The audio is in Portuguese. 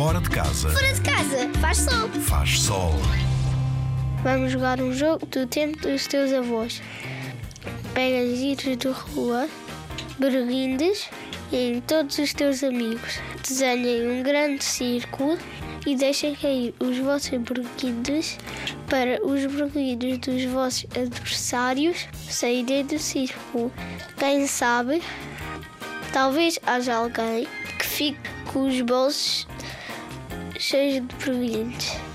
Fora de casa Fora de casa, faz sol. faz sol. Vamos jogar um jogo do tempo dos teus avós. Pegas giros de rua, berguindes e em todos os teus amigos. Desenhem um grande círculo e deixem cair os vossos berguindes para os berguindes dos vossos adversários saírem do círculo. Quem sabe, talvez haja alguém que fique com os bolsos cheios de berguindes.